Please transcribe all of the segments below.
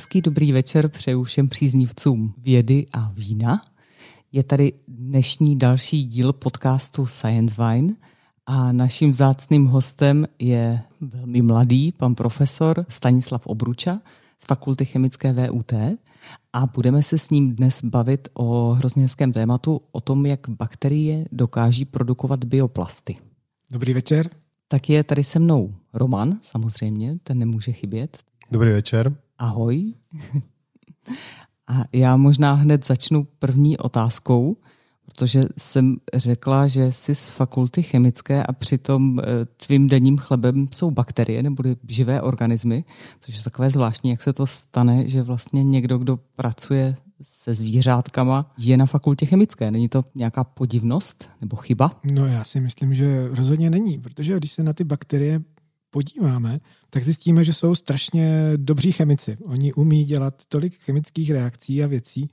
Hezký dobrý večer přeju všem příznivcům vědy a vína. Je tady dnešní další díl podcastu Science Wine a naším vzácným hostem je velmi mladý pan profesor Stanislav Obruča z Fakulty chemické VUT a budeme se s ním dnes bavit o hrozně hezkém tématu, o tom, jak bakterie dokáží produkovat bioplasty. Dobrý večer. Tak je tady se mnou Roman, samozřejmě, ten nemůže chybět. Dobrý večer. Ahoj. A já možná hned začnu první otázkou, protože jsem řekla, že jsi z fakulty chemické a přitom eh, tvým denním chlebem jsou bakterie nebo živé organismy, což je takové zvláštní, jak se to stane, že vlastně někdo, kdo pracuje se zvířátkama, je na fakultě chemické. Není to nějaká podivnost nebo chyba? No já si myslím, že rozhodně není, protože když se na ty bakterie podíváme, tak zjistíme, že jsou strašně dobří chemici. Oni umí dělat tolik chemických reakcí a věcí,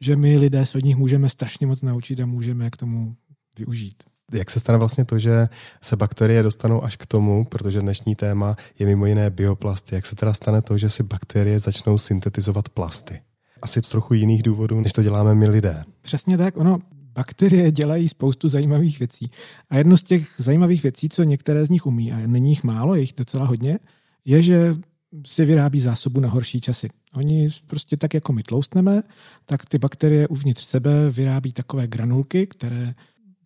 že my lidé se od nich můžeme strašně moc naučit a můžeme k tomu využít. Jak se stane vlastně to, že se bakterie dostanou až k tomu, protože dnešní téma je mimo jiné bioplasty, jak se teda stane to, že si bakterie začnou syntetizovat plasty? Asi z trochu jiných důvodů, než to děláme my lidé. Přesně tak, ono, bakterie dělají spoustu zajímavých věcí. A jedno z těch zajímavých věcí, co některé z nich umí, a není jich málo, je jich docela hodně, je, že si vyrábí zásobu na horší časy. Oni prostě tak, jako my tloustneme, tak ty bakterie uvnitř sebe vyrábí takové granulky, které,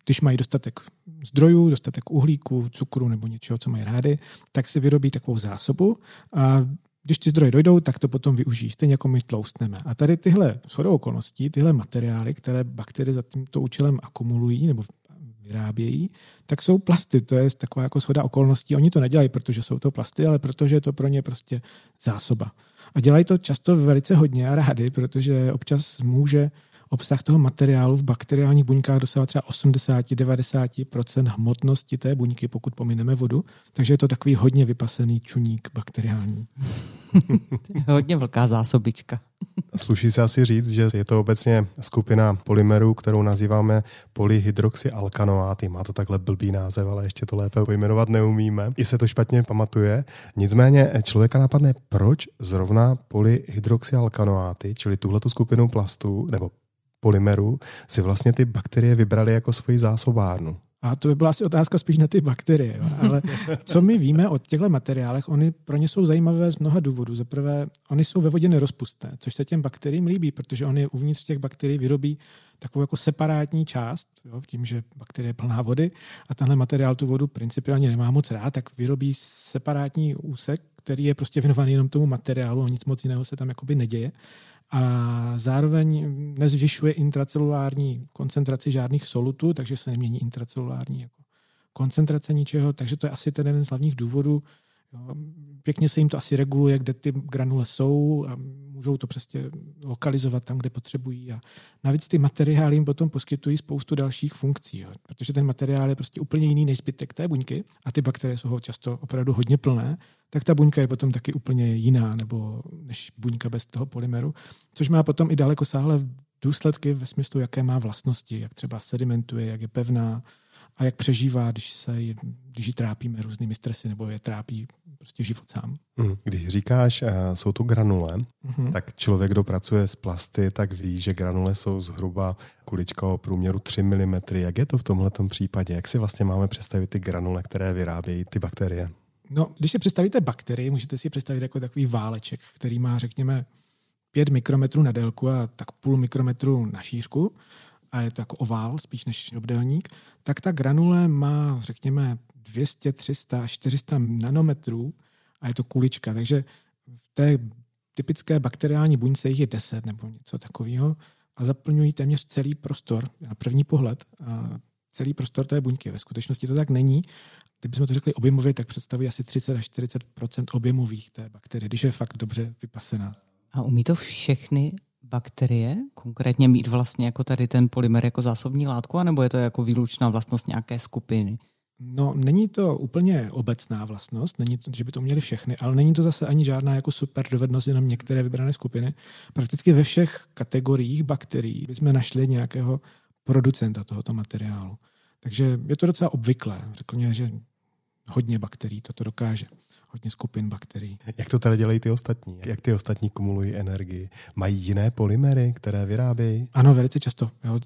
když mají dostatek zdrojů, dostatek uhlíku, cukru nebo něčeho, co mají rády, tak si vyrobí takovou zásobu a když ty zdroje dojdou, tak to potom využijí, stejně jako my tloustneme. A tady tyhle shodou okolností, tyhle materiály, které bakterie za tímto účelem akumulují nebo vyrábějí, tak jsou plasty. To je taková jako shoda okolností. Oni to nedělají, protože jsou to plasty, ale protože je to pro ně prostě zásoba. A dělají to často velice hodně a rádi, protože občas může obsah toho materiálu v bakteriálních buňkách dosahovat třeba 80-90% hmotnosti té buňky, pokud pomineme vodu. Takže je to takový hodně vypasený čuník bakteriální. hodně velká zásobička. Sluší se asi říct, že je to obecně skupina polymerů, kterou nazýváme polyhydroxyalkanoáty. Má to takhle blbý název, ale ještě to lépe pojmenovat neumíme. I se to špatně pamatuje. Nicméně člověka napadne, proč zrovna polyhydroxyalkanoáty, čili tuhletu skupinu plastů nebo polymerů, si vlastně ty bakterie vybrali jako svoji zásobárnu. A to by byla asi otázka spíš na ty bakterie. Jo. Ale co my víme o těchto materiálech, oni pro ně jsou zajímavé z mnoha důvodů. Za prvé, oni jsou ve vodě nerozpustné, což se těm bakteriím líbí, protože oni uvnitř těch bakterií vyrobí takovou jako separátní část, jo, tím, že bakterie je plná vody a tenhle materiál tu vodu principiálně nemá moc rád, tak vyrobí separátní úsek, který je prostě věnovaný jenom tomu materiálu a nic moc jiného se tam jakoby neděje a zároveň nezvyšuje intracelulární koncentraci žádných solutů, takže se nemění intracelulární jako koncentrace ničeho, takže to je asi ten jeden z hlavních důvodů. Pěkně se jim to asi reguluje, kde ty granule jsou a můžou to přesně lokalizovat tam, kde potřebují. A navíc ty materiály jim potom poskytují spoustu dalších funkcí, jo. protože ten materiál je prostě úplně jiný než zbytek té buňky a ty bakterie jsou ho často opravdu hodně plné, tak ta buňka je potom taky úplně jiná nebo než buňka bez toho polymeru, což má potom i daleko sáhle důsledky ve smyslu, jaké má vlastnosti, jak třeba sedimentuje, jak je pevná, a jak přežívá, když se když ji trápíme různými stresy nebo je trápí prostě život sám. Mhm. Když říkáš, uh, jsou to granule, uh-huh. tak člověk, kdo pracuje s plasty, tak ví, že granule jsou zhruba kulička o průměru 3 mm. Jak je to v tomhle případě? Jak si vlastně máme představit ty granule, které vyrábějí ty bakterie? No, když si představíte bakterii, můžete si představit jako takový váleček, který má, řekněme, 5 mikrometrů na délku a tak půl mikrometru na šířku a je to jako ovál spíš než obdelník, tak ta granule má, řekněme, 200, 300, 400 nanometrů a je to kulička. Takže v té typické bakteriální buňce jich je 10 nebo něco takového a zaplňují téměř celý prostor na první pohled. A celý prostor té buňky. Ve skutečnosti to tak není. Kdybychom to řekli objemově, tak představují asi 30 až 40% objemových té bakterie, když je fakt dobře vypasená. A umí to všechny bakterie konkrétně mít vlastně jako tady ten polymer jako zásobní látku, anebo je to jako výlučná vlastnost nějaké skupiny? No, není to úplně obecná vlastnost, není to, že by to měli všechny, ale není to zase ani žádná jako super dovednost jenom některé vybrané skupiny. Prakticky ve všech kategoriích bakterií bychom našli nějakého producenta tohoto materiálu. Takže je to docela obvyklé. Řekl mě, že hodně bakterií toto dokáže. Hodně skupin bakterií. Jak to tedy dělají ty ostatní? Jak ty ostatní kumulují energii? Mají jiné polymery, které vyrábějí? Ano, velice často. Jo.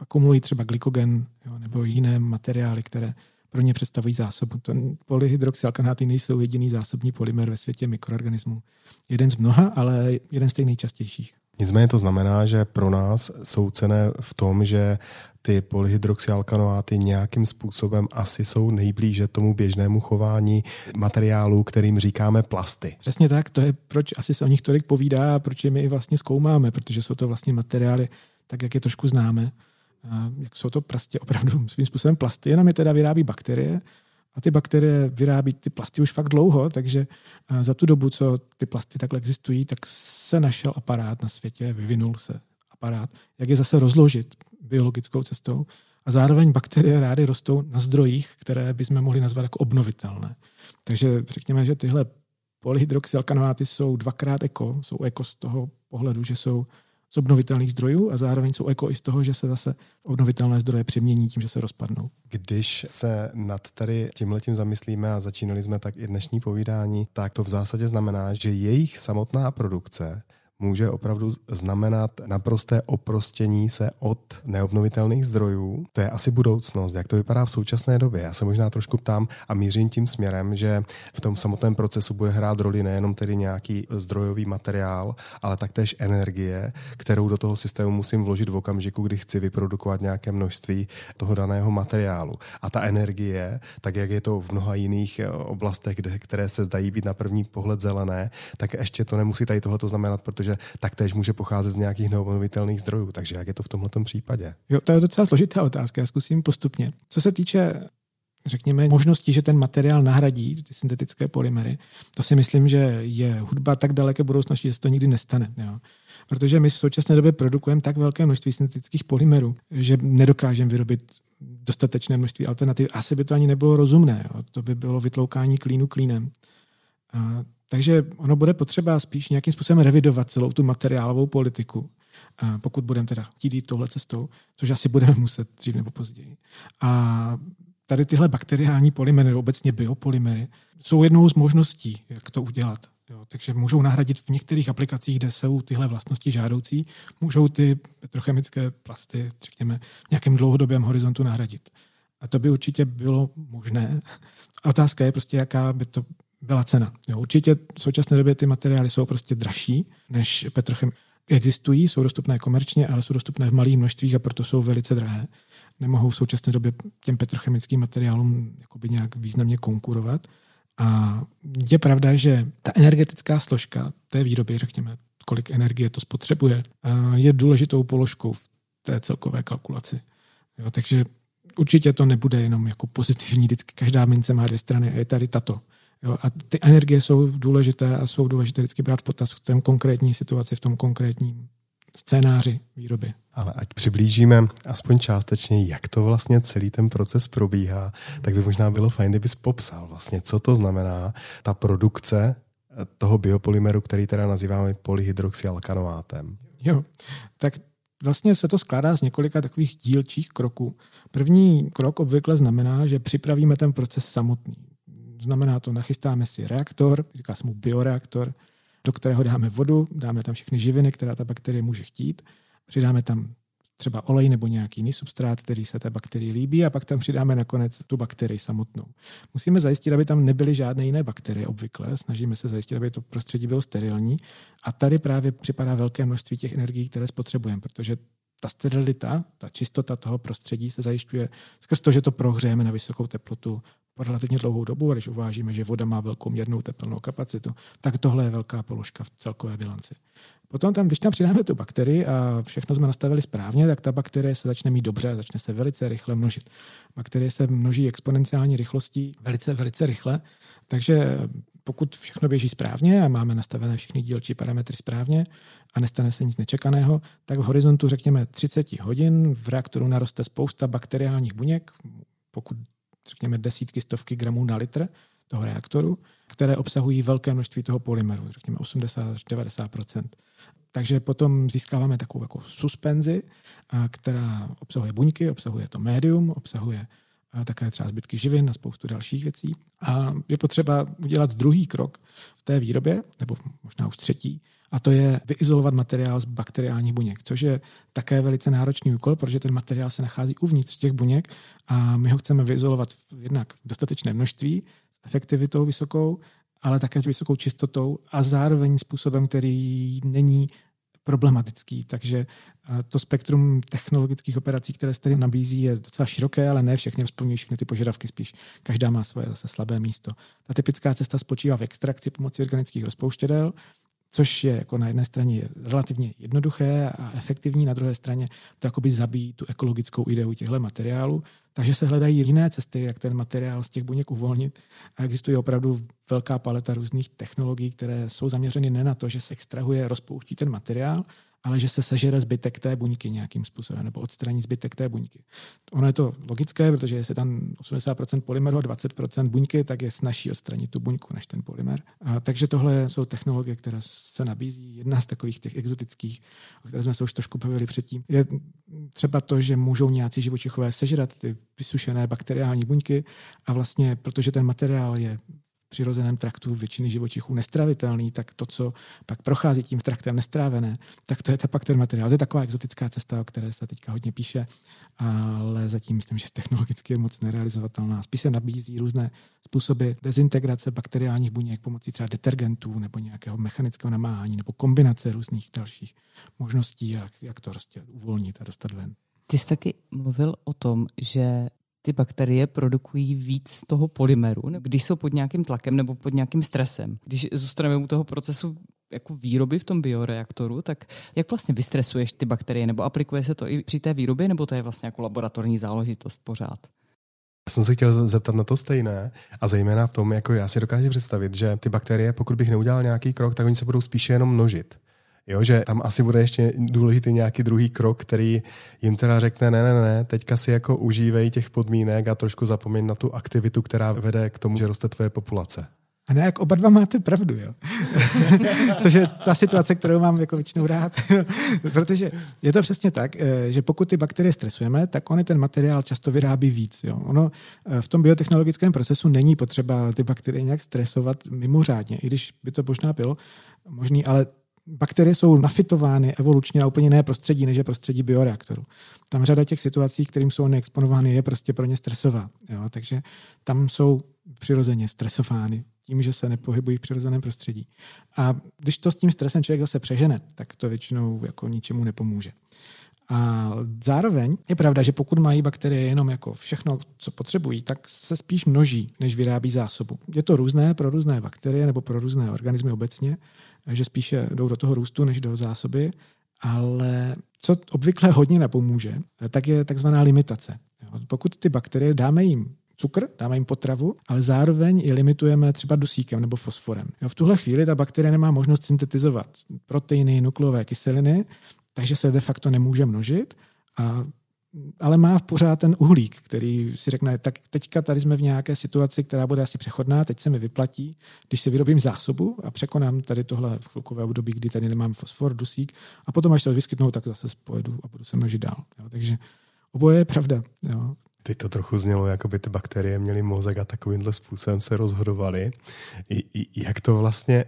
Akumulují třeba glykogen jo, nebo jiné materiály, které pro ně představují zásobu. Ten polyhydroxyalkanáty nejsou jediný zásobní polymer ve světě mikroorganismů. Jeden z mnoha, ale jeden z těch nejčastějších. Nicméně to znamená, že pro nás jsou cené v tom, že ty polyhydroxyalkanoáty nějakým způsobem asi jsou nejblíže tomu běžnému chování materiálů, kterým říkáme plasty. Přesně tak, to je proč asi se o nich tolik povídá a proč je my vlastně zkoumáme, protože jsou to vlastně materiály, tak jak je trošku známe. Jak jsou to prostě opravdu svým způsobem plasty, jenom je teda vyrábí bakterie a ty bakterie vyrábí ty plasty už fakt dlouho, takže za tu dobu, co ty plasty takhle existují, tak se našel aparát na světě, vyvinul se aparát, jak je zase rozložit biologickou cestou. A zároveň bakterie rády rostou na zdrojích, které bychom mohli nazvat jako obnovitelné. Takže řekněme, že tyhle polyhydroxyalkanoáty jsou dvakrát eko. Jsou eko z toho pohledu, že jsou z obnovitelných zdrojů a zároveň jsou eko i z toho, že se zase obnovitelné zdroje přemění tím, že se rozpadnou. Když se nad tady tímhletím zamyslíme a začínali jsme tak i dnešní povídání, tak to v zásadě znamená, že jejich samotná produkce může opravdu znamenat naprosté oprostění se od neobnovitelných zdrojů. To je asi budoucnost, jak to vypadá v současné době. Já se možná trošku ptám a mířím tím směrem, že v tom samotném procesu bude hrát roli nejenom tedy nějaký zdrojový materiál, ale taktéž energie, kterou do toho systému musím vložit v okamžiku, kdy chci vyprodukovat nějaké množství toho daného materiálu. A ta energie, tak jak je to v mnoha jiných oblastech, kde, které se zdají být na první pohled zelené, tak ještě to nemusí tady tohle znamenat, protože protože taktéž může pocházet z nějakých neobnovitelných zdrojů. Takže jak je to v tomto případě? Jo, to je docela složitá otázka, já zkusím postupně. Co se týče řekněme, možností, že ten materiál nahradí ty syntetické polymery, to si myslím, že je hudba tak daleké budoucnosti, že se to nikdy nestane. Jo. Protože my v současné době produkujeme tak velké množství syntetických polymerů, že nedokážeme vyrobit dostatečné množství alternativ. Asi by to ani nebylo rozumné. Jo. To by bylo vytloukání klínu klínem. A takže ono bude potřeba spíš nějakým způsobem revidovat celou tu materiálovou politiku, pokud budeme teda chtít jít touhle cestou, což asi budeme muset dřív nebo později. A tady tyhle bakteriální polymery, obecně biopolymery, jsou jednou z možností, jak to udělat. Jo, takže můžou nahradit v některých aplikacích, kde jsou tyhle vlastnosti žádoucí, můžou ty petrochemické plasty, řekněme, v nějakém dlouhodobém horizontu nahradit. A to by určitě bylo možné. Otázka je prostě, jaká by to byla cena. Jo, určitě v současné době ty materiály jsou prostě dražší než petrochem. Existují, jsou dostupné komerčně, ale jsou dostupné v malých množstvích a proto jsou velice drahé. Nemohou v současné době těm petrochemickým materiálům jakoby nějak významně konkurovat. A je pravda, že ta energetická složka té výroby, řekněme, kolik energie to spotřebuje, je důležitou položkou v té celkové kalkulaci. Jo, takže určitě to nebude jenom jako pozitivní, vždycky každá mince má dvě strany a je tady tato. Jo, a ty energie jsou důležité a jsou důležité vždycky brát v potaz v tom konkrétní situaci, v tom konkrétním scénáři výroby. Ale ať přiblížíme aspoň částečně, jak to vlastně celý ten proces probíhá, tak by možná bylo fajn, kdybys popsal vlastně, co to znamená ta produkce toho biopolymeru, který teda nazýváme polyhydroxyalkanoátem. Jo, tak vlastně se to skládá z několika takových dílčích kroků. První krok obvykle znamená, že připravíme ten proces samotný. Znamená to, nachystáme si reaktor, říká se mu bioreaktor, do kterého dáme vodu, dáme tam všechny živiny, která ta bakterie může chtít, přidáme tam třeba olej nebo nějaký jiný substrát, který se té bakterii líbí a pak tam přidáme nakonec tu bakterii samotnou. Musíme zajistit, aby tam nebyly žádné jiné bakterie obvykle, snažíme se zajistit, aby to prostředí bylo sterilní. A tady právě připadá velké množství těch energií, které spotřebujeme, protože ta sterilita, ta čistota toho prostředí se zajišťuje skrz to, že to prohřejeme na vysokou teplotu relativně dlouhou dobu, a když uvážíme, že voda má velkou měrnou teplnou kapacitu, tak tohle je velká položka v celkové bilanci. Potom tam, když tam přidáme tu bakterii a všechno jsme nastavili správně, tak ta bakterie se začne mít dobře, začne se velice rychle množit. Bakterie se množí exponenciální rychlostí velice, velice rychle, takže pokud všechno běží správně a máme nastavené všechny dílčí parametry správně a nestane se nic nečekaného, tak v horizontu řekněme 30 hodin v reaktoru naroste spousta bakteriálních buněk, pokud řekněme desítky, stovky gramů na litr toho reaktoru, které obsahují velké množství toho polymeru, řekněme 80 až 90% takže potom získáváme takovou jako suspenzi, která obsahuje buňky, obsahuje to médium, obsahuje a také třeba zbytky živin a spoustu dalších věcí. A je potřeba udělat druhý krok v té výrobě, nebo možná už třetí, a to je vyizolovat materiál z bakteriálních buněk, což je také velice náročný úkol, protože ten materiál se nachází uvnitř těch buněk a my ho chceme vyizolovat jednak v dostatečné množství, s efektivitou vysokou, ale také s vysokou čistotou a zároveň způsobem, který není problematický. Takže to spektrum technologických operací, které se tady nabízí, je docela široké, ale ne všechny splňují všechny ty požadavky, spíš každá má svoje zase slabé místo. Ta typická cesta spočívá v extrakci pomocí organických rozpouštědel, což je jako na jedné straně relativně jednoduché a efektivní, na druhé straně to jakoby zabíjí tu ekologickou ideu těchto materiálů. Takže se hledají jiné cesty, jak ten materiál z těch buněk uvolnit. A existuje opravdu velká paleta různých technologií, které jsou zaměřeny ne na to, že se extrahuje, rozpouští ten materiál, ale že se sežere zbytek té buňky nějakým způsobem nebo odstraní zbytek té buňky. Ono je to logické, protože jestli tam 80% polymeru a 20% buňky, tak je snažší odstranit tu buňku než ten polymer. A, takže tohle jsou technologie, které se nabízí. Jedna z takových těch exotických, o které jsme se už trošku bavili předtím, je třeba to, že můžou nějací živočichové sežrat ty vysušené bakteriální buňky a vlastně, protože ten materiál je přirozeném traktu většiny živočichů nestravitelný, tak to, co pak prochází tím traktem nestrávené, tak to je ta pak ten materiál. To je taková exotická cesta, o které se teďka hodně píše, ale zatím myslím, že technologicky je moc nerealizovatelná. Spíš se nabízí různé způsoby dezintegrace bakteriálních buněk pomocí třeba detergentů nebo nějakého mechanického namáhání nebo kombinace různých dalších možností, jak, jak to prostě uvolnit a dostat ven. Ty jsi taky mluvil o tom, že ty bakterie produkují víc toho polymeru, když jsou pod nějakým tlakem nebo pod nějakým stresem. Když zůstaneme u toho procesu jako výroby v tom bioreaktoru, tak jak vlastně vystresuješ ty bakterie, nebo aplikuje se to i při té výrobě, nebo to je vlastně jako laboratorní záležitost pořád? Já jsem se chtěl zeptat na to stejné a zejména v tom, jako já si dokážu představit, že ty bakterie, pokud bych neudělal nějaký krok, tak oni se budou spíše jenom množit. Jo, že tam asi bude ještě důležitý nějaký druhý krok, který jim teda řekne, ne, ne, ne, teďka si jako užívej těch podmínek a trošku zapomeň na tu aktivitu, která vede k tomu, že roste tvoje populace. A ne, jak oba dva máte pravdu, jo. Což je ta situace, kterou mám jako většinou rád. Protože je to přesně tak, eh, že pokud ty bakterie stresujeme, tak oni ten materiál často vyrábí víc. Jo. Ono eh, v tom biotechnologickém procesu není potřeba ty bakterie nějak stresovat mimořádně, i když by to možná bylo možný, ale bakterie jsou nafitovány evolučně na úplně jiné prostředí, než je prostředí bioreaktoru. Tam řada těch situací, kterým jsou neexponovány, je prostě pro ně stresová. Jo? Takže tam jsou přirozeně stresovány tím, že se nepohybují v přirozeném prostředí. A když to s tím stresem člověk zase přežene, tak to většinou jako ničemu nepomůže. A zároveň je pravda, že pokud mají bakterie jenom jako všechno, co potřebují, tak se spíš množí, než vyrábí zásobu. Je to různé pro různé bakterie nebo pro různé organismy obecně, že spíše jdou do toho růstu než do zásoby, ale co obvykle hodně nepomůže, tak je takzvaná limitace. Pokud ty bakterie dáme jim cukr, dáme jim potravu, ale zároveň je limitujeme třeba dusíkem nebo fosforem. V tuhle chvíli ta bakterie nemá možnost syntetizovat proteiny, nukleové kyseliny, takže se de facto nemůže množit a ale má pořád ten uhlík, který si řekne, tak teďka tady jsme v nějaké situaci, která bude asi přechodná, teď se mi vyplatí, když si vyrobím zásobu a překonám tady tohle chvilkové období, kdy tady nemám fosfor, dusík a potom, až se vyskytnou, tak zase pojedu a budu se množit dál. Jo. Takže oboje je pravda. Jo. Teď to trochu znělo, jako by ty bakterie měly mozek a takovýmhle způsobem se rozhodovaly. Jak to vlastně,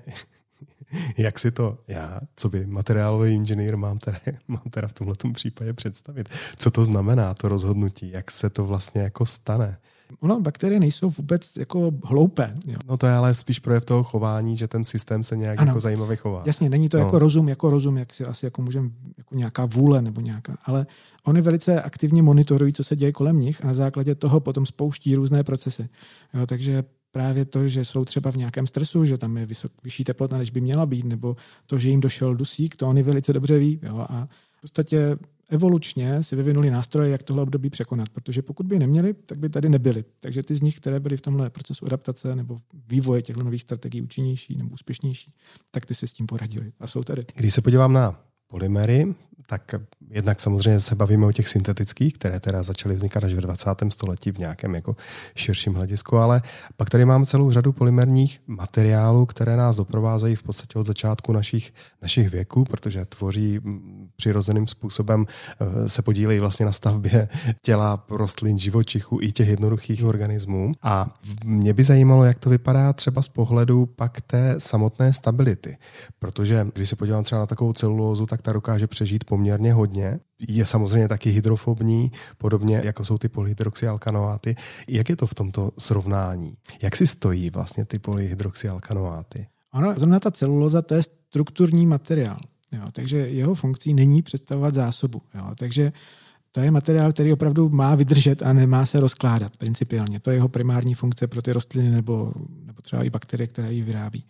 jak si to já, co by materiálový inženýr, mám teda, mám teda v tomhle případě představit? Co to znamená, to rozhodnutí? Jak se to vlastně jako stane? Ono, bakterie nejsou vůbec jako hloupé. Jo. No to je ale spíš projev toho chování, že ten systém se nějak ano. jako zajímavě chová. Jasně, není to no. jako rozum, jako rozum, jak si asi jako můžeme, jako nějaká vůle nebo nějaká, ale oni velice aktivně monitorují, co se děje kolem nich a na základě toho potom spouští různé procesy. Jo, takže právě to, že jsou třeba v nějakém stresu, že tam je vysok, vyšší teplota, než by měla být, nebo to, že jim došel dusík, to oni velice dobře ví. Jo? A v podstatě evolučně si vyvinuli nástroje, jak tohle období překonat, protože pokud by neměli, tak by tady nebyli. Takže ty z nich, které byly v tomhle procesu adaptace nebo vývoje těchto nových strategií účinnější nebo úspěšnější, tak ty si s tím poradili a jsou tady. Když se podívám na polymery, tak jednak samozřejmě se bavíme o těch syntetických, které teda začaly vznikat až ve 20. století v nějakém jako širším hledisku, ale pak tady máme celou řadu polymerních materiálů, které nás doprovázejí v podstatě od začátku našich, našich věků, protože tvoří přirozeným způsobem, eh, se podílejí vlastně na stavbě těla rostlin, živočichů i těch jednoduchých organismů. A mě by zajímalo, jak to vypadá třeba z pohledu pak té samotné stability, protože když se podívám třeba na takovou celulózu, tak ta dokáže přežít poměrně hodně. Je samozřejmě taky hydrofobní, podobně jako jsou ty polyhydroxyalkanoáty. Jak je to v tomto srovnání? Jak si stojí vlastně ty polyhydroxyalkanoáty? Ano, zrovna ta celuloza to je strukturní materiál. Jo, takže jeho funkcí není představovat zásobu. Jo, takže to je materiál, který opravdu má vydržet a nemá se rozkládat principiálně. To je jeho primární funkce pro ty rostliny nebo, nebo třeba i bakterie, které ji vyrábí.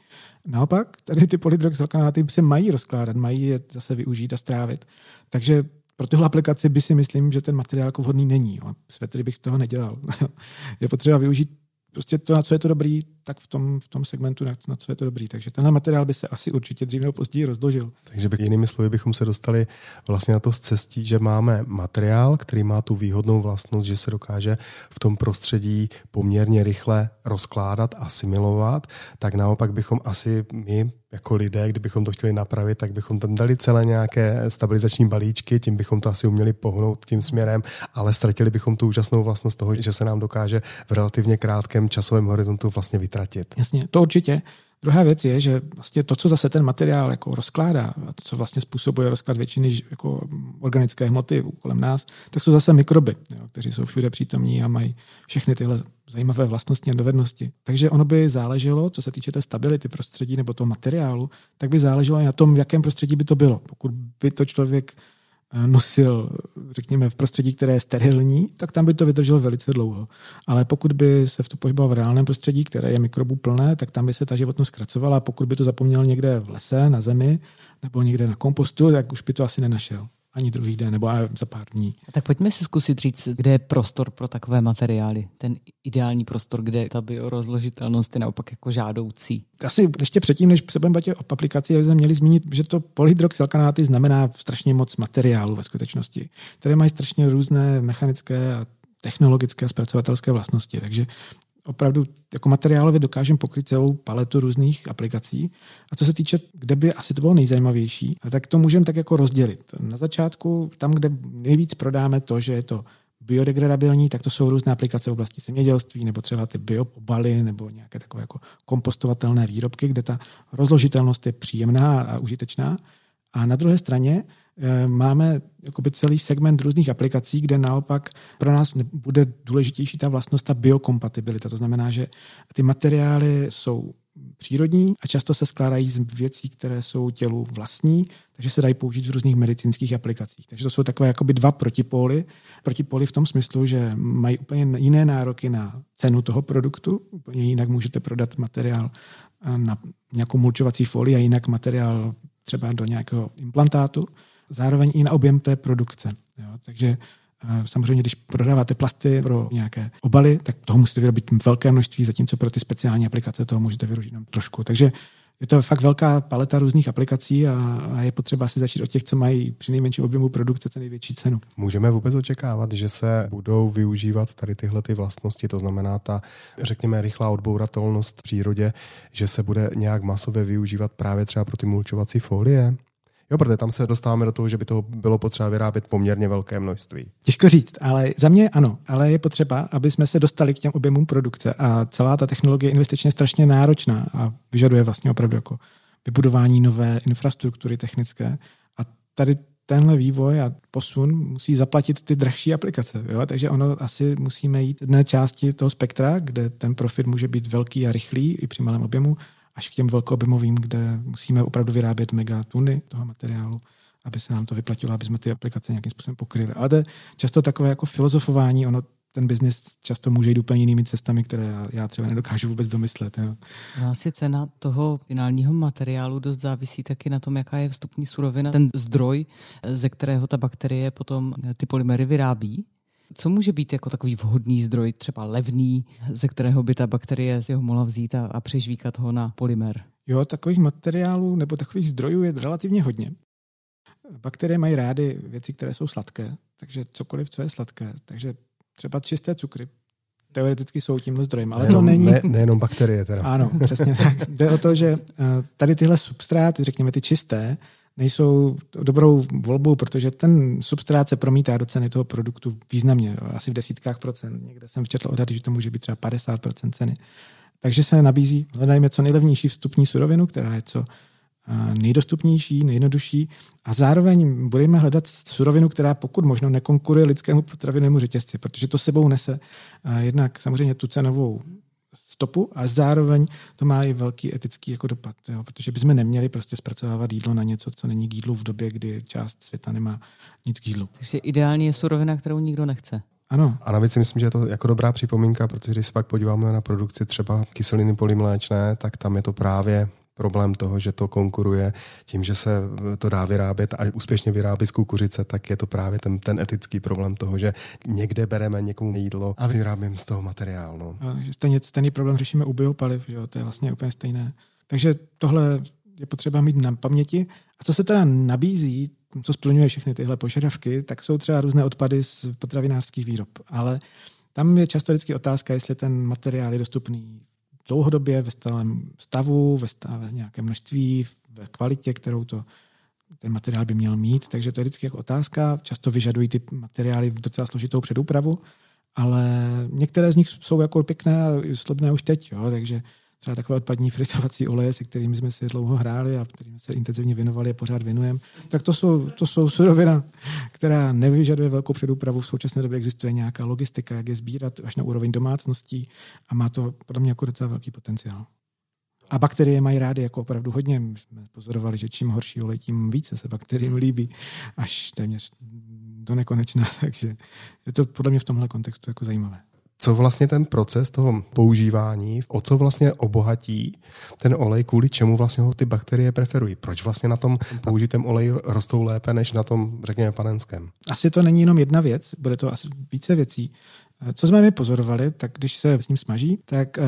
Naopak, tady ty polydroxylkanáty se mají rozkládat, mají je zase využít a strávit. Takže pro tuhle aplikaci by si myslím, že ten materiál jako vhodný není. Svetry bych z toho nedělal. je potřeba využít prostě to, na co je to dobrý, tak v tom, v tom segmentu, na, na co je to dobrý. Takže tenhle materiál by se asi určitě dřív nebo později rozložil. Takže by, jinými slovy bychom se dostali vlastně na to z cestí, že máme materiál, který má tu výhodnou vlastnost, že se dokáže v tom prostředí poměrně rychle rozkládat, asimilovat, tak naopak bychom asi my jako lidé, kdybychom to chtěli napravit, tak bychom tam dali celé nějaké stabilizační balíčky, tím bychom to asi uměli pohnout tím směrem, ale ztratili bychom tu úžasnou vlastnost toho, že se nám dokáže v relativně krátkém časovém horizontu vlastně vytratit. Jasně, to určitě. Druhá věc je, že vlastně to, co zase ten materiál jako rozkládá, a to, co vlastně způsobuje rozklad většiny jako organické hmoty kolem nás, tak jsou zase mikroby, jo, kteří jsou všude přítomní a mají všechny tyhle zajímavé vlastnosti a dovednosti. Takže ono by záleželo, co se týče té stability prostředí nebo toho materiálu, tak by záleželo i na tom, v jakém prostředí by to bylo. Pokud by to člověk nosil, řekněme, v prostředí, které je sterilní, tak tam by to vydrželo velice dlouho. Ale pokud by se v to pohyboval v reálném prostředí, které je mikrobů plné, tak tam by se ta životnost zkracovala. Pokud by to zapomněl někde v lese, na zemi, nebo někde na kompostu, tak už by to asi nenašel ani druhý den, nebo za pár dní. Tak pojďme si zkusit říct, kde je prostor pro takové materiály. Ten ideální prostor, kde ta biorozložitelnost je naopak jako žádoucí. Asi ještě předtím, než se budeme bavit o aplikaci, jsme měli zmínit, že to polyhydroxylkanáty znamená strašně moc materiálu ve skutečnosti, které mají strašně různé mechanické a technologické a zpracovatelské vlastnosti. Takže opravdu jako materiálově dokážeme pokryt celou paletu různých aplikací. A co se týče, kde by asi to bylo nejzajímavější, tak to můžeme tak jako rozdělit. Na začátku, tam, kde nejvíc prodáme to, že je to biodegradabilní, tak to jsou různé aplikace v oblasti zemědělství, nebo třeba ty biopobaly, nebo nějaké takové jako kompostovatelné výrobky, kde ta rozložitelnost je příjemná a užitečná. A na druhé straně máme jakoby celý segment různých aplikací, kde naopak pro nás bude důležitější ta vlastnost, ta biokompatibilita. To znamená, že ty materiály jsou přírodní a často se skládají z věcí, které jsou tělu vlastní, takže se dají použít v různých medicínských aplikacích. Takže to jsou takové jakoby dva protipóly. Protipóly v tom smyslu, že mají úplně jiné nároky na cenu toho produktu. Úplně jinak můžete prodat materiál na nějakou mulčovací folii a jinak materiál třeba do nějakého implantátu zároveň i na objem té produkce. Jo? Takže eh, Samozřejmě, když prodáváte plasty pro nějaké obaly, tak toho musíte vyrobit velké množství, zatímco pro ty speciální aplikace toho můžete vyrožit jenom trošku. Takže je to fakt velká paleta různých aplikací a, a je potřeba si začít od těch, co mají při nejmenším objemu produkce co největší cenu. Můžeme vůbec očekávat, že se budou využívat tady tyhle ty vlastnosti, to znamená ta, řekněme, rychlá odbouratelnost v přírodě, že se bude nějak masově využívat právě třeba pro ty mulčovací folie? Jo, protože tam se dostáváme do toho, že by toho bylo potřeba vyrábět poměrně velké množství. Těžko říct, ale za mě ano, ale je potřeba, aby jsme se dostali k těm objemům produkce a celá ta technologie je investičně strašně náročná a vyžaduje vlastně opravdu jako vybudování nové infrastruktury technické a tady tenhle vývoj a posun musí zaplatit ty drahší aplikace. Jo? Takže ono asi musíme jít jedné části toho spektra, kde ten profit může být velký a rychlý i při malém objemu až k těm velkoobjemovým, kde musíme opravdu vyrábět megatuny toho materiálu, aby se nám to vyplatilo, aby jsme ty aplikace nějakým způsobem pokryli. Ale to je často takové jako filozofování, ono ten biznis často může jít úplně jinými cestami, které já třeba nedokážu vůbec domyslet. Jo. No asi cena toho finálního materiálu dost závisí taky na tom, jaká je vstupní surovina, ten zdroj, ze kterého ta bakterie potom ty polymery vyrábí. Co může být jako takový vhodný zdroj, třeba levný, ze kterého by ta bakterie si ho mohla vzít a, a přežvíkat ho na polymer? Jo, takových materiálů nebo takových zdrojů je relativně hodně. bakterie mají rády věci, které jsou sladké, takže cokoliv, co je sladké. Takže třeba čisté cukry teoreticky jsou tímhle zdrojem, ale nejenom, to není... Ne, nejenom bakterie teda. Ano, přesně tak. Jde o to, že eh, tady tyhle substráty, řekněme ty čisté, nejsou dobrou volbou, protože ten substrát se promítá do ceny toho produktu významně, asi v desítkách procent. Někde jsem včetl odhady, že to může být třeba 50 procent ceny. Takže se nabízí, hledajme co nejlevnější vstupní surovinu, která je co nejdostupnější, nejjednodušší a zároveň budeme hledat surovinu, která pokud možno nekonkuruje lidskému potravinovému řetězci, protože to sebou nese jednak samozřejmě tu cenovou stopu a zároveň to má i velký etický jako dopad, jo, protože bychom neměli prostě zpracovávat jídlo na něco, co není k jídlu v době, kdy část světa nemá nic k jídlu. Takže ideální je surovina, kterou nikdo nechce. Ano. A navíc si myslím, že je to jako dobrá připomínka, protože když se pak podíváme na produkci třeba kyseliny polymléčné, tak tam je to právě problém toho, že to konkuruje tím, že se to dá vyrábět a úspěšně vyrábí z kukuřice, tak je to právě ten, ten etický problém toho, že někde bereme někomu jídlo a vyrábíme z toho materiál. No. Stejně, stejný problém řešíme u biopaliv, že jo? to je vlastně úplně stejné. Takže tohle je potřeba mít na paměti. A co se teda nabízí, co splňuje všechny tyhle požadavky, tak jsou třeba různé odpady z potravinářských výrob. Ale tam je často vždycky otázka, jestli ten materiál je dostupný dlouhodobě ve stálem stavu, ve, stavu, ve nějakém množství, ve kvalitě, kterou to ten materiál by měl mít. Takže to je vždycky jako otázka. Často vyžadují ty materiály docela složitou předúpravu, ale některé z nich jsou jako pěkné a slobné už teď. Jo? Takže třeba takové odpadní fritovací oleje, se kterými jsme si dlouho hráli a kterými se intenzivně věnovali a pořád věnujeme, tak to jsou, to jsou surovina, která nevyžaduje velkou předúpravu. V současné době existuje nějaká logistika, jak je sbírat až na úroveň domácností a má to podle mě jako docela velký potenciál. A bakterie mají rády jako opravdu hodně. My jsme pozorovali, že čím horší olej, tím více se bakteriím líbí, až téměř do nekonečna. Takže je to podle mě v tomhle kontextu jako zajímavé co vlastně ten proces toho používání, o co vlastně obohatí ten olej, kvůli čemu vlastně ho ty bakterie preferují. Proč vlastně na tom použitém oleji rostou lépe, než na tom, řekněme, panenském? Asi to není jenom jedna věc, bude to asi více věcí. Co jsme mi pozorovali, tak když se s ním smaží, tak uh,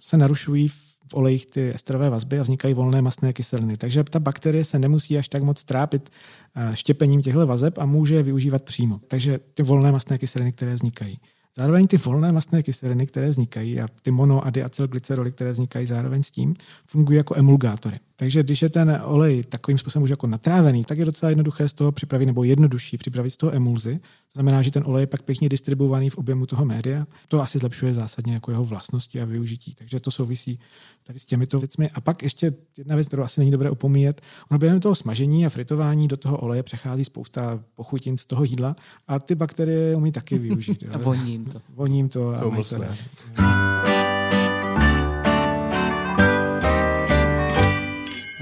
se narušují v olejích ty esterové vazby a vznikají volné mastné kyseliny. Takže ta bakterie se nemusí až tak moc trápit uh, štěpením těchto vazeb a může je využívat přímo. Takže ty volné mastné kyseliny, které vznikají. Zároveň ty volné mastné kyseliny, které vznikají a ty mono a diacylglyceroly, které vznikají zároveň s tím, fungují jako emulgátory. Takže když je ten olej takovým způsobem už jako natrávený, tak je docela jednoduché z toho připravit, nebo jednodušší připravit z toho emulzi. To znamená, že ten olej je pak pěkně distribuovaný v objemu toho média. To asi zlepšuje zásadně jako jeho vlastnosti a využití. Takže to souvisí tady s těmito věcmi. A pak ještě jedna věc, kterou asi není dobré opomíjet. Ono během toho smažení a fritování do toho oleje přechází spousta pochutin z toho jídla a ty bakterie umí taky využít. a voním to. Voním to. Jsou a to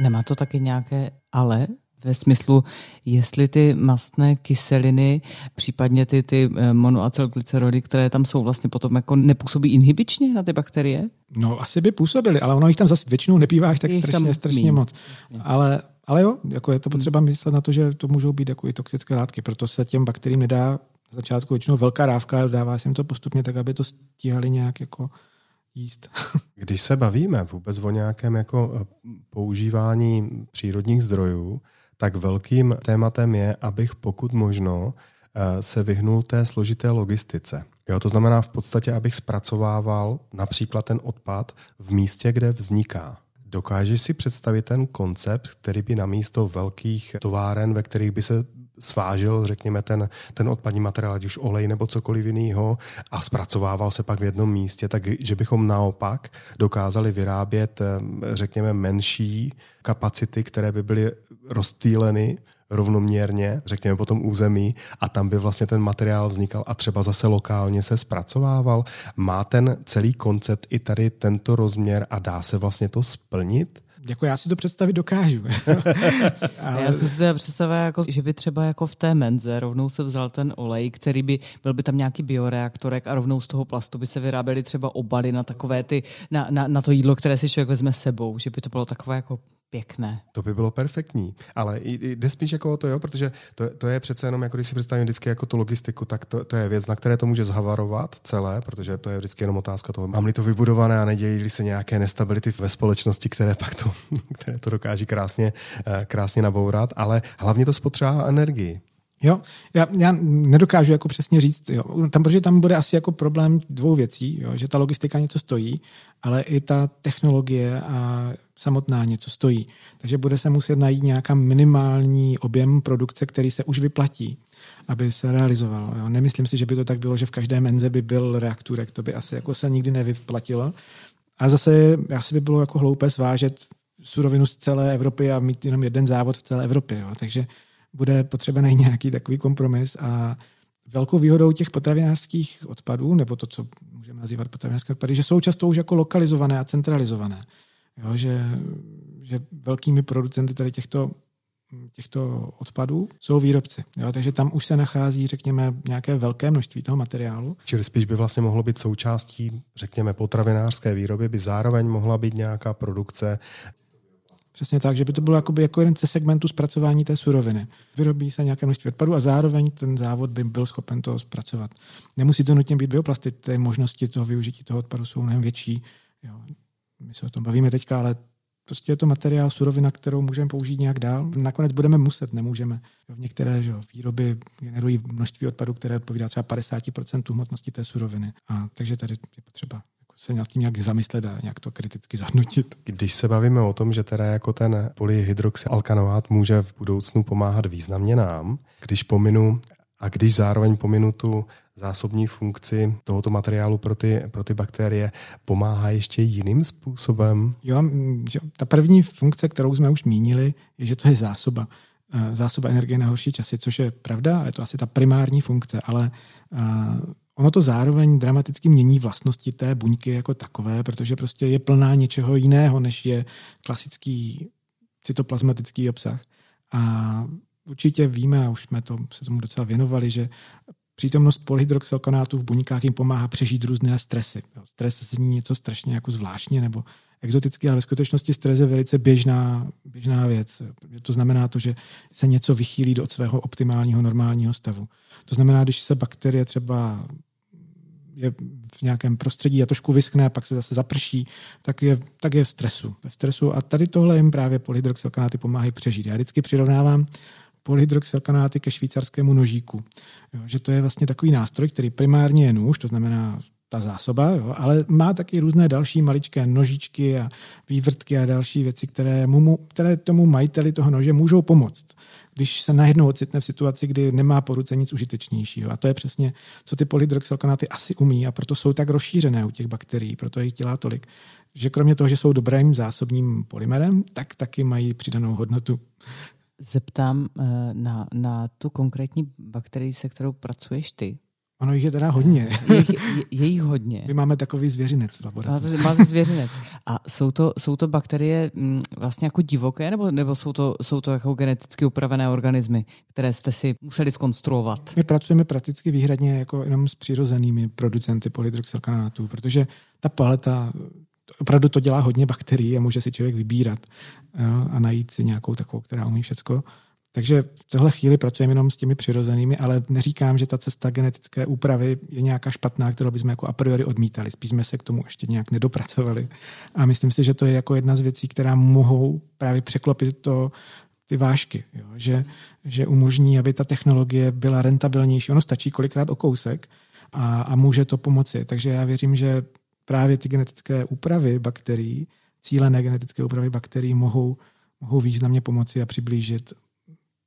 Nemá to taky nějaké ale ve smyslu, jestli ty mastné kyseliny, případně ty, ty eh, monoacylglycerody, které tam jsou vlastně potom jako nepůsobí inhibičně na ty bakterie? No asi by působily, ale ono jich tam zase většinou nepívá až tak jich strašně, strašně moc. Ale, ale jo, jako je to potřeba myslet na to, že to můžou být jako i toxické látky, proto se těm bakteriím nedá začátku většinou velká dávka, dává se jim to postupně tak, aby to stíhali nějak jako jíst. Když se bavíme vůbec o nějakém jako eh, používání přírodních zdrojů, tak velkým tématem je, abych pokud možno eh, se vyhnul té složité logistice. Jo, to znamená v podstatě, abych zpracovával například ten odpad v místě, kde vzniká. Dokážeš si představit ten koncept, který by na místo velkých továren, ve kterých by se svážil, řekněme, ten, ten odpadní materiál, ať už olej nebo cokoliv jiného a zpracovával se pak v jednom místě, tak že bychom naopak dokázali vyrábět, řekněme, menší kapacity, které by byly rozptýleny rovnoměrně, řekněme po tom území a tam by vlastně ten materiál vznikal a třeba zase lokálně se zpracovával. Má ten celý koncept i tady tento rozměr a dá se vlastně to splnit? Jako já si to představit dokážu. Ale... Já si teda představuji, jako, že by třeba jako v té menze rovnou se vzal ten olej, který by, byl by tam nějaký bioreaktorek a rovnou z toho plastu by se vyráběly třeba obaly na takové ty, na, na, na to jídlo, které si člověk vezme sebou, že by to bylo takové jako pěkné. To by bylo perfektní, ale jde spíš jako o to, jo, protože to, to je přece jenom, jako když si představím vždycky jako tu logistiku, tak to, to je věc, na které to může zhavarovat celé, protože to je vždycky jenom otázka toho, mám-li to vybudované a nedějí se nějaké nestability ve společnosti, které pak to, které to dokáží krásně, eh, krásně nabourat, ale hlavně to spotřebá energii. Jo, já, já nedokážu jako přesně říct, jo. Tam, protože tam bude asi jako problém dvou věcí, jo, že ta logistika něco stojí, ale i ta technologie a samotná něco stojí. Takže bude se muset najít nějaká minimální objem produkce, který se už vyplatí, aby se realizoval. Jo. Nemyslím si, že by to tak bylo, že v každé menze by byl reaktorek, to by asi jako se nikdy nevyplatilo. A zase asi by bylo jako hloupé svážet surovinu z celé Evropy a mít jenom jeden závod v celé Evropě. Jo. Takže bude potřeba nějaký takový kompromis a velkou výhodou těch potravinářských odpadů, nebo to, co můžeme nazývat potravinářské odpady, že jsou často už jako lokalizované a centralizované. Jo, že, že velkými producenty tady těchto těchto odpadů jsou výrobci. Jo, takže tam už se nachází, řekněme, nějaké velké množství toho materiálu. Čili spíš by vlastně mohlo být součástí, řekněme, potravinářské výroby, by zároveň mohla být nějaká produkce Přesně tak, že by to bylo jakoby jako jeden ze segmentů zpracování té suroviny. Vyrobí se nějaké množství odpadu a zároveň ten závod by byl schopen to zpracovat. Nemusí to nutně být bioplasty, ty možnosti toho využití toho odpadu jsou mnohem větší. My se o tom bavíme teďka, ale prostě je to materiál, surovina, kterou můžeme použít nějak dál. Nakonec budeme muset, nemůžeme. V některé že výroby generují množství odpadu, které odpovídá třeba 50% hmotnosti té suroviny. A takže tady je potřeba se nad tím nějak zamyslet a nějak to kriticky zhodnotit. Když se bavíme o tom, že teda jako ten polyhydroxyalkanoát může v budoucnu pomáhat významně nám, když pominu a když zároveň pominu tu zásobní funkci tohoto materiálu pro ty, pro ty bakterie, pomáhá ještě jiným způsobem? Jo, ta první funkce, kterou jsme už mínili, je, že to je zásoba eh, zásoba energie na horší časy, což je pravda, je to asi ta primární funkce, ale eh, Ono to zároveň dramaticky mění vlastnosti té buňky jako takové, protože prostě je plná něčeho jiného, než je klasický cytoplazmatický obsah. A určitě víme, a už jsme to, se tomu docela věnovali, že přítomnost polyhydroxylkanátů v buňkách jim pomáhá přežít různé stresy. Stres zní něco strašně jako zvláštně nebo exoticky, ale ve skutečnosti stres je velice běžná, běžná věc. To znamená to, že se něco vychýlí do svého optimálního normálního stavu. To znamená, když se bakterie třeba je v nějakém prostředí a trošku vyskne a pak se zase zaprší, tak je, tak je v stresu. Ve stresu a tady tohle jim právě polyhydroxylkanáty pomáhají přežít. Já vždycky přirovnávám polyhydroxylkanáty ke švýcarskému nožíku. Jo, že to je vlastně takový nástroj, který primárně je nůž, to znamená ta zásoba, jo, ale má taky různé další maličké nožičky a vývrtky a další věci, které, mu, které tomu majiteli toho nože můžou pomoct když se najednou ocitne v situaci, kdy nemá po ruce nic užitečnějšího. A to je přesně, co ty polyhydroxylkanáty asi umí a proto jsou tak rozšířené u těch bakterií, proto jich dělá tolik, že kromě toho, že jsou dobrým zásobním polymerem, tak taky mají přidanou hodnotu. Zeptám eh, na, na tu konkrétní bakterii, se kterou pracuješ ty. Ono jich je teda hodně. Je, je, je jich hodně. My máme takový zvěřinec v laboratoři. Máte, máte zvěřinec. A jsou to, jsou to bakterie m, mm, vlastně jako divoké, nebo, nebo jsou, to, jsou to jako geneticky upravené organismy, které jste si museli skonstruovat? My pracujeme prakticky výhradně jako jenom s přirozenými producenty polyhydroxylkanátů, protože ta paleta opravdu to dělá hodně bakterií a může si člověk vybírat jo, a najít si nějakou takovou, která umí všecko. Takže v téhle chvíli pracujeme jenom s těmi přirozenými, ale neříkám, že ta cesta genetické úpravy je nějaká špatná, kterou bychom jako a priori odmítali. Spíš jsme se k tomu ještě nějak nedopracovali. A myslím si, že to je jako jedna z věcí, která mohou právě překlopit to, ty vážky, jo? Že, že umožní, aby ta technologie byla rentabilnější. Ono stačí kolikrát o kousek a, a může to pomoci. Takže já věřím, že právě ty genetické úpravy bakterií, cílené genetické úpravy bakterií mohou, mohou významně pomoci a přiblížit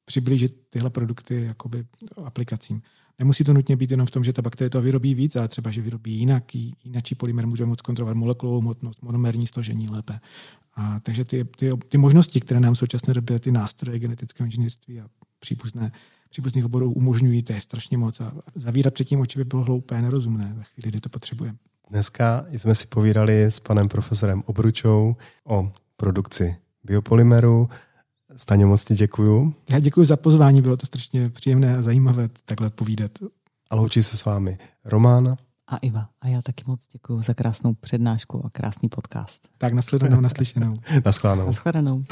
přiblížit tyhle produkty jakoby aplikacím. Nemusí to nutně být jenom v tom, že ta bakterie to vyrobí víc, ale třeba, že vyrobí jinak, jináčí polymer, může moc kontrolovat molekulovou hmotnost, monomerní složení lépe. A, takže ty, ty, ty, možnosti, které nám v současné době ty nástroje genetického inženýrství a příbuzné, příbuzných oborů umožňují, to je strašně moc. A zavírat předtím oči by bylo hloupé nerozumné ve chvíli, kdy to potřebujeme. Dneska jsme si povídali s panem profesorem Obručou o produkci biopolymeru, Staně, moc ti děkuju. Já děkuji za pozvání, bylo to strašně příjemné a zajímavé takhle povídat. A loučí se s vámi Román. A Iva. A já taky moc děkuji za krásnou přednášku a krásný podcast. Tak nasledanou, naslyšenou. Naschledanou. Naschledanou.